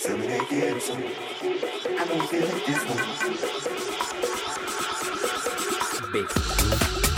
So I don't feel this one. Big.